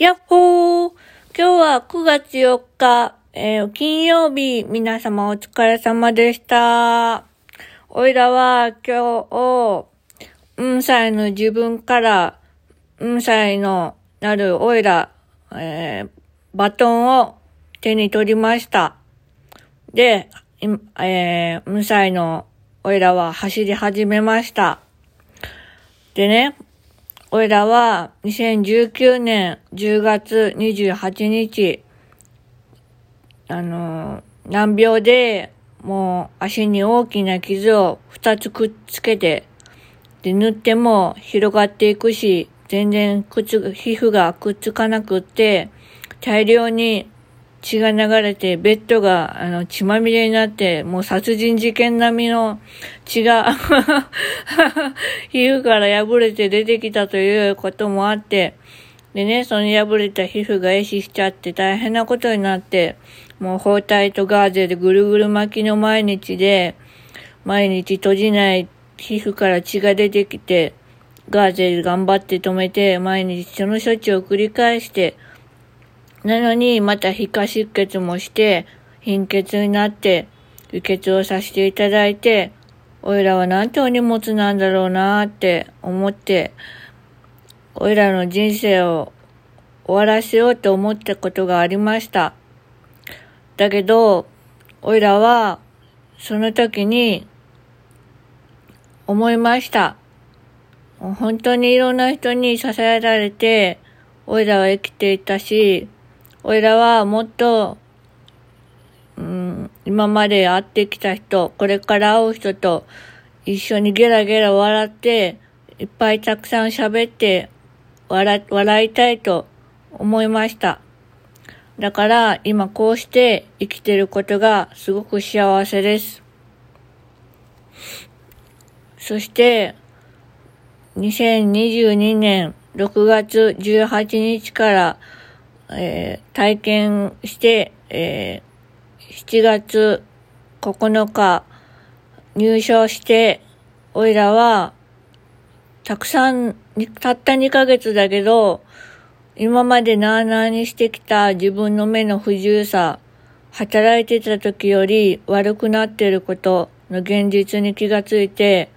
やっほー今日は9月4日、えー、金曜日、皆様お疲れ様でした。おいらは今日、うん歳の自分から、うん歳のなるおいら、えー、バトンを手に取りました。で、えー、うん歳のおいらは走り始めました。でね、おいらは2019年10月28日、あの、難病でもう足に大きな傷を2つくっつけて、で、塗っても広がっていくし、全然くっつ、皮膚がくっつかなくって、大量に血が流れて、ベッドが、あの、血まみれになって、もう殺人事件並みの血が 皮膚から破れて出てきたということもあって、でね、その破れた皮膚が壊死しちゃって大変なことになって、もう包帯とガーゼでぐるぐる巻きの毎日で、毎日閉じない皮膚から血が出てきて、ガーゼで頑張って止めて、毎日その処置を繰り返して、なのに、また皮下出血もして、貧血になって、輸血をさせていただいて、おいらはなんてお荷物なんだろうなって思って、おいらの人生を終わらせようと思ったことがありました。だけど、おいらは、その時に、思いました。本当にいろんな人に支えられて、おいらは生きていたし、おいらはもっと、うん、今まで会ってきた人、これから会う人と一緒にゲラゲラ笑って、いっぱいたくさん喋って笑、笑いたいと思いました。だから今こうして生きてることがすごく幸せです。そして、2022年6月18日からえー、体験して、えー、7月9日入賞して、おいらは、たくさん、たった2ヶ月だけど、今までなーなーにしてきた自分の目の不自由さ、働いてた時より悪くなってることの現実に気がついて、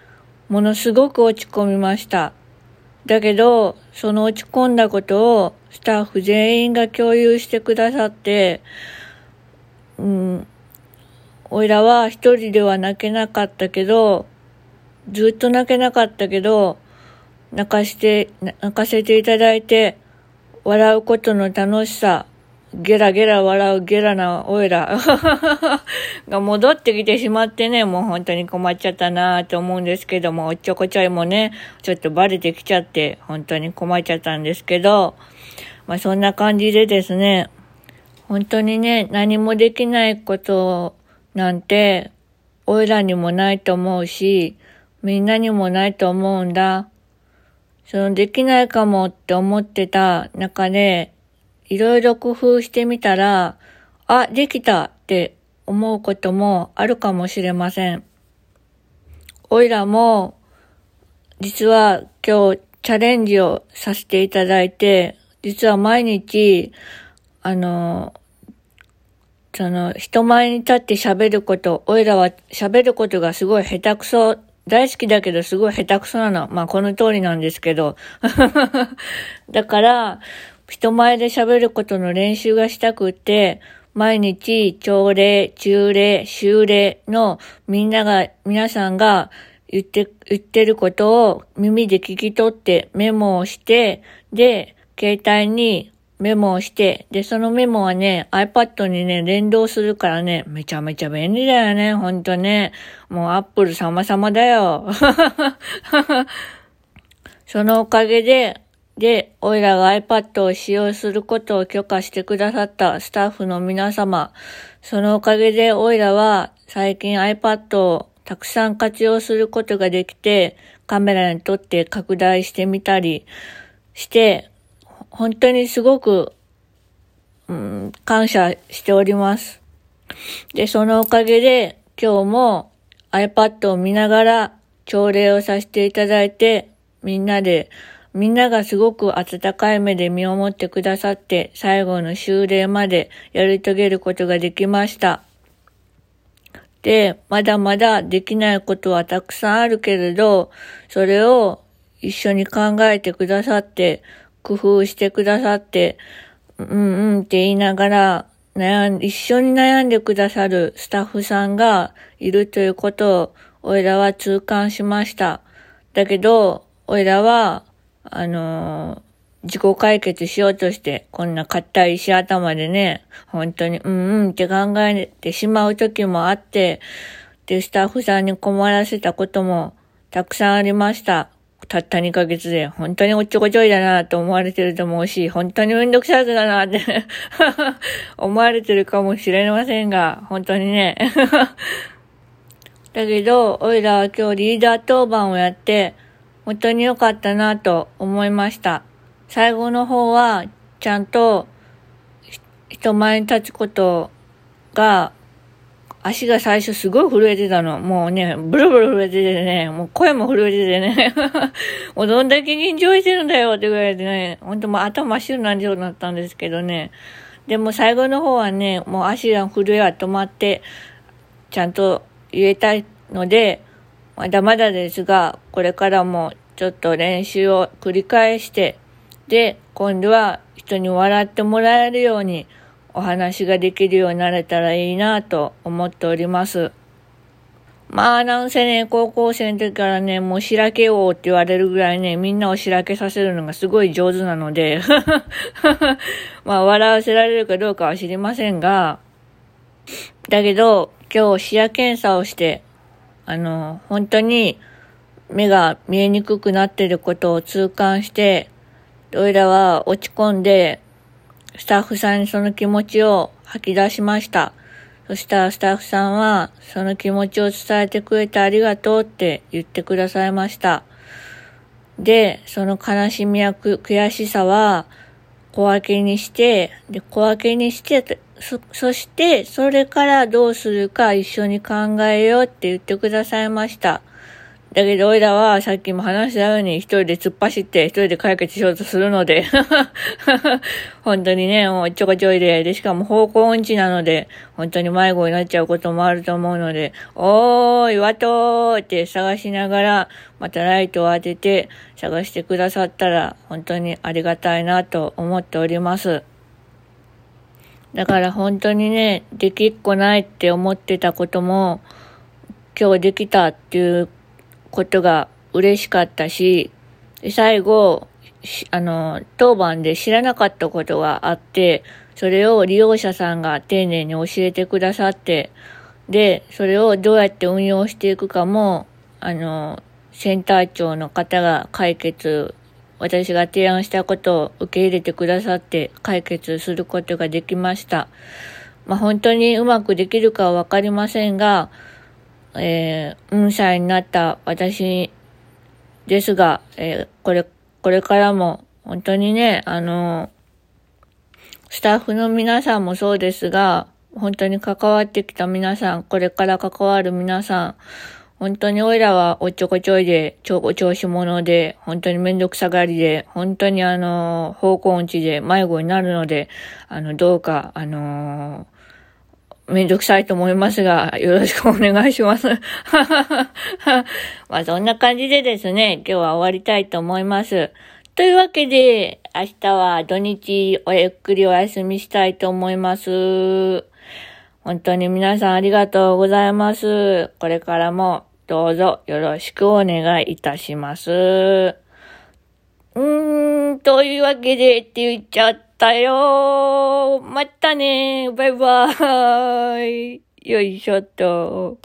ものすごく落ち込みました。だけど、その落ち込んだことをスタッフ全員が共有してくださって、うん、おいらは一人では泣けなかったけど、ずっと泣けなかったけど、泣かして、泣かせていただいて、笑うことの楽しさ、ゲラゲラ笑うゲラなオイラが戻ってきてしまってね、もう本当に困っちゃったなぁと思うんですけども、おっちょこちょいもね、ちょっとバレてきちゃって、本当に困っちゃったんですけど、まあそんな感じでですね、本当にね、何もできないことなんて、オイラにもないと思うし、みんなにもないと思うんだ。そのできないかもって思ってた中で、いろいろ工夫してみたら、あ、できたって思うこともあるかもしれません。おいらも、実は今日チャレンジをさせていただいて、実は毎日、あの、その、人前に立って喋ること、おいらは喋ることがすごい下手くそ、大好きだけどすごい下手くそなの。まあ、この通りなんですけど。だから、人前で喋ることの練習がしたくて、毎日、朝礼、中礼、修礼のみんなが、皆さんが言って、言ってることを耳で聞き取ってメモをして、で、携帯にメモをして、で、そのメモはね、iPad にね、連動するからね、めちゃめちゃ便利だよね、ほんとね。もう Apple 様々だよ。そのおかげで、で、おいらが iPad を使用することを許可してくださったスタッフの皆様、そのおかげでおいらは最近 iPad をたくさん活用することができて、カメラに撮って拡大してみたりして、本当にすごく、うん、感謝しております。で、そのおかげで今日も iPad を見ながら朝礼をさせていただいて、みんなでみんながすごく温かい目で見守ってくださって、最後の終礼までやり遂げることができました。で、まだまだできないことはたくさんあるけれど、それを一緒に考えてくださって、工夫してくださって、うんうんって言いながら、悩ん、一緒に悩んでくださるスタッフさんがいるということを、おいらは痛感しました。だけど、おいらは、あのー、自己解決しようとして、こんな硬い石頭でね、本当に、うんうんって考えてしまう時もあって、で、スタッフさんに困らせたこともたくさんありました。たった2ヶ月で、本当におっちょこちょいだなと思われてると思うし、本当にめんどくさいだなって 思われてるかもしれませんが、本当にねだけど、おいらは今日リーダー当番をやって、本当に良かったなと思いました。最後の方は、ちゃんと、人前に立つことが足が最初すごい震えてたの。もうね、ブルブル震えててね、もう声も震えててね、もうどんだけ緊張してるんだよってぐらいでね、ほんともう頭真っ白なんじゃなったんですけどね。でも最後の方はね、もう足が震えは止まって、ちゃんと言えたいので、まだまだですが、これからもちょっと練習を繰り返して、で、今度は人に笑ってもらえるように、お話ができるようになれたらいいなと思っております。まあ、なんせね、高校生の時からね、もうしらけ王って言われるぐらいね、みんなをしらけさせるのがすごい上手なので まあ、笑わせられるかどうかは知りませんが、だけど、今日視野検査をして、あの、本当に目が見えにくくなっていることを痛感して、おいらは落ち込んで、スタッフさんにその気持ちを吐き出しました。そしたらスタッフさんは、その気持ちを伝えてくれてありがとうって言ってくださいました。で、その悲しみや悔しさは小分けにして、で、小分けにして、そ、そして、それからどうするか一緒に考えようって言ってくださいました。だけど、おいらはさっきも話したように一人で突っ走って一人で解決しようとするので 本当にね、もうちょこちょいで、で、しかも方向音痴なので、本当に迷子になっちゃうこともあると思うので、おーい、わとーって探しながら、またライトを当てて探してくださったら、本当にありがたいなと思っております。だから本当にね、できっこないって思ってたことも、今日できたっていうことが嬉しかったし、最後、あの、当番で知らなかったことがあって、それを利用者さんが丁寧に教えてくださって、で、それをどうやって運用していくかも、あの、センター長の方が解決、私が提案したことを受け入れてくださって解決することができました。まあ、本当にうまくできるかはわかりませんが、えー、運歳になった私ですが、えー、これ、これからも本当にね、あの、スタッフの皆さんもそうですが、本当に関わってきた皆さん、これから関わる皆さん、本当においらはおっちょこちょいで、超お調子者で、本当にめんどくさがりで、本当にあの、方向音痴で迷子になるので、あの、どうか、あのめんどくさいと思いますが、よろしくお願いします。まあそんな感じでですね、今日は終わりたいと思います。というわけで、明日は土日おゆっくりお休みしたいと思います。本当に皆さんありがとうございます。これからもどうぞよろしくお願いいたします。うーん、というわけでって言っちゃった。よまたねバイバーイよいしょっと。